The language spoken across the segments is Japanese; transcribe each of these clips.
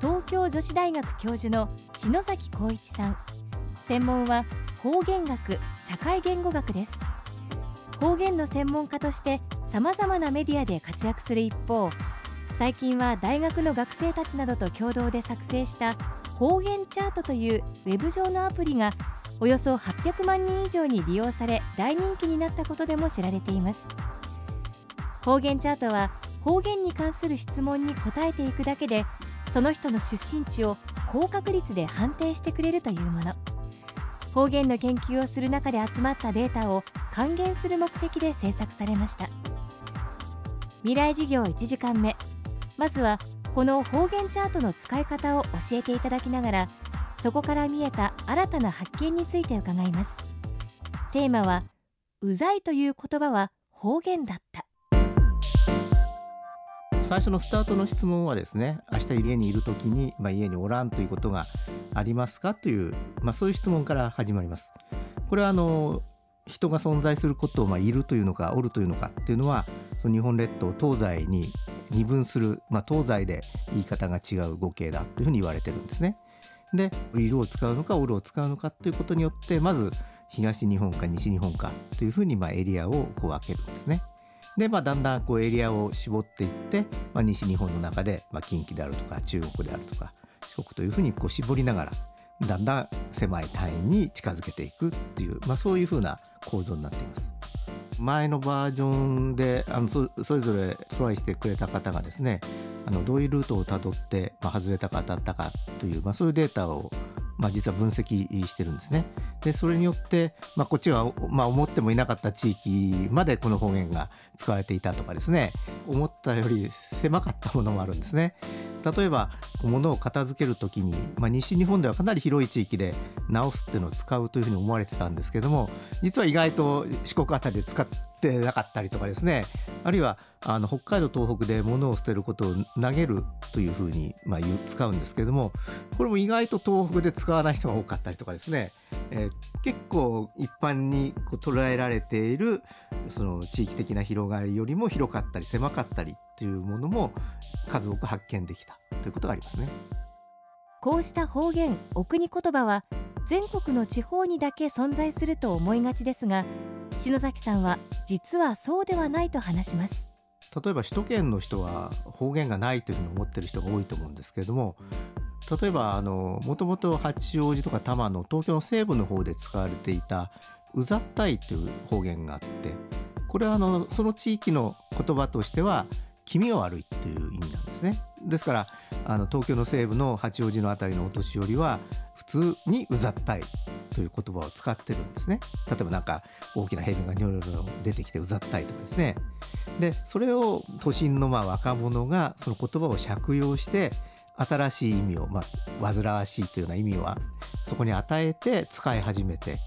東京女子大学教授の篠崎光一さん。専門は方言学社会言語学です。方言の専門家としてさまざまなメディアで活躍する一方最近は大学の学生たちなどと共同で作成した方言チャートというウェブ上のアプリがおよそ800万人以上に利用され大人気になったことでも知られています。方言チャートは方言に関する質問に答えていくだけでその人の出身地を高確率で判定してくれるというもの。方言の研究をする中で集まったデータを還元する目的で制作されました。未来事業1時間目。まずはこの方言チャートの使い方を教えていただきながらそこから見えた新たな発見について伺います。テーマはうざいという言葉は方言だった。最初のスタートの質問はですね明日家にいる時に、まあ、家におらんということがありますかという、まあ、そういう質問から始まりますこれはあの人が存在することを、まあ、いるというのかおるというのかっていうのはその日本列島東西に二分する、まあ、東西で言い方が違う語形だというふうに言われてるんですねでいるを使うのかおるを使うのかということによってまず東日本か西日本かというふうにまあエリアをこう分けるんですね。で、まあ、だんだんこうエリアを絞っていって、まあ、西日本の中で、まあ、近畿であるとか中国であるとか四国というふうにこう絞りながらだんだん狭い単位に近づけていくっていう、まあ、そういうふうな構造になっています。前のバージョンであのそれぞれトライしてくれた方がですねあのどういうルートをたどって、まあ、外れたか当たったかという、まあ、そういうデータをまあ、実は分析してるんですね。でそれによって、まあ、こっちが、まあ、思ってもいなかった地域までこの方言が使われていたとかですね思ったより狭かったものもあるんですね。例えば物を片付ける時に、まあ、西日本ではかなり広い地域で直すっていうのを使うというふうに思われてたんですけども実は意外と四国辺りで使ってなかったりとかですねあるいはあの北海道東北で物を捨てることを投げるというふうに、まあ、使うんですけれどもこれも意外と東北で使わない人が多かったりとかですね、えー、結構一般にこう捉えられているその地域的な広がりよりも広かったり狭かったりというものも数多く発見できたということがありますね。こうした方言お国言葉は全国の地方にだけ存在すると思いがちですが篠崎さんは実はそうではないと話します。例えば首都圏の人は方言がないというふうに思ってる人が多いと思うんですけれども例えばもともと八王子とか多摩の東京の西部の方で使われていたうざったいという方言があってこれはあのその地域の言葉としては気味が悪いという意味なんですね。ですからあの東京の西部の八王子の辺りのお年寄りは普通にうざったい。という言葉を使ってるんですね。例えばなんか大きな蛇がニョロニョロ出てきてうざったいとかですね。でそれを都心のまあ若者がその言葉を借用して新しい意味を、まあ、煩わしいというような意味はそこに与えて使い始めて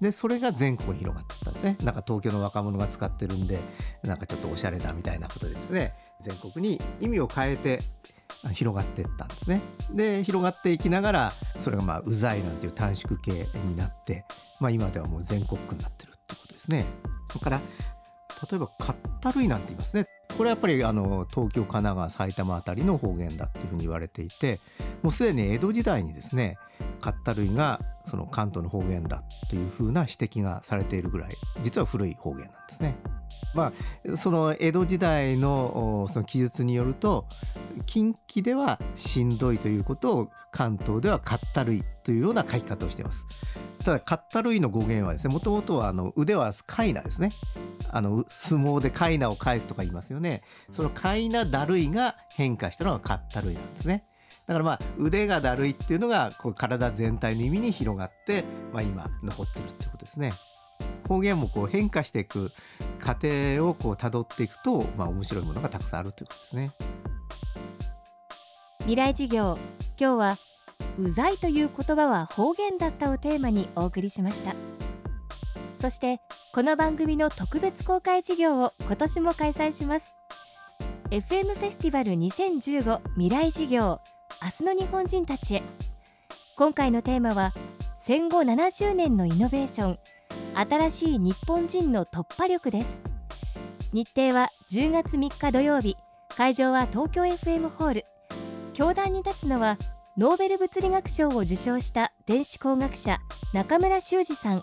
でそれが全国に広がっていったんですね。なんか東京の若者が使ってるんでなんかちょっとおしゃれだみたいなことでですね。全国に意味を変えて広がっていったんですね。で広がっていきながらそれがまあうざいなんていう短縮形になって、まあ、今ではもう全国区になってるってことですね。それから例えばかったるいなんて言いますね。これはやっぱりあの東京神奈川埼玉あたりの方言だっていうふうに言われていてもうすでに江戸時代にですねかったるいがその関東の方言だというふうな指摘がされているぐらい実は古い方言なんですね。まあ、その江戸時代のその記述によると近畿ではしんどいということを関東ではかったるいというような書き方をしています。ただかったるいの語源はですねもともとはあの腕はかいなですねあの相撲でかいなを返すとか言いますよねそのかいなだるいが変化したのがかったるいなんですねだからまあ腕がだるいっていうのがこう体全体の意味に広がって、まあ、今残ってるってことですね。方言もこう変化していく過程をこう辿っていくと、まあ、面白いものがたくさんあるということですね。未来事業今日はうざいという言葉は方言だったをテーマにお送りしました。そしてこの番組の特別公開授業を今年も開催します。FM フェスティバル2015未来授業明日の日本人たちへ。今回のテーマは戦後70年のイノベーション。新しい日本人の突破力です。日程は10月3日土曜日。会場は東京 FM ホール。教壇に立つのはノーベル物理学賞を受賞した電子工学者中村修二さん。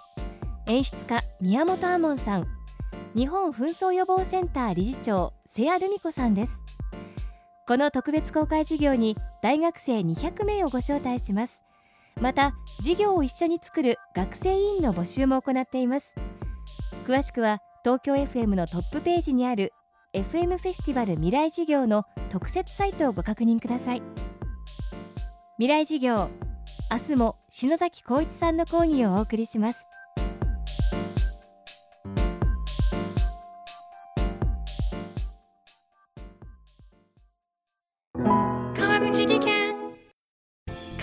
演出家宮本亞門さん。日本紛争予防センター理事長瀬谷留美子さんです。この特別公開授業に大学生200名をご招待します。また授業を一緒に作る学生委員の募集も行っています。詳しくは東京 FM のトップページにある FM フェスティバル未来授業の特設サイトをご確認ください。未来授業明日も篠崎光一さんの講義をお送りします。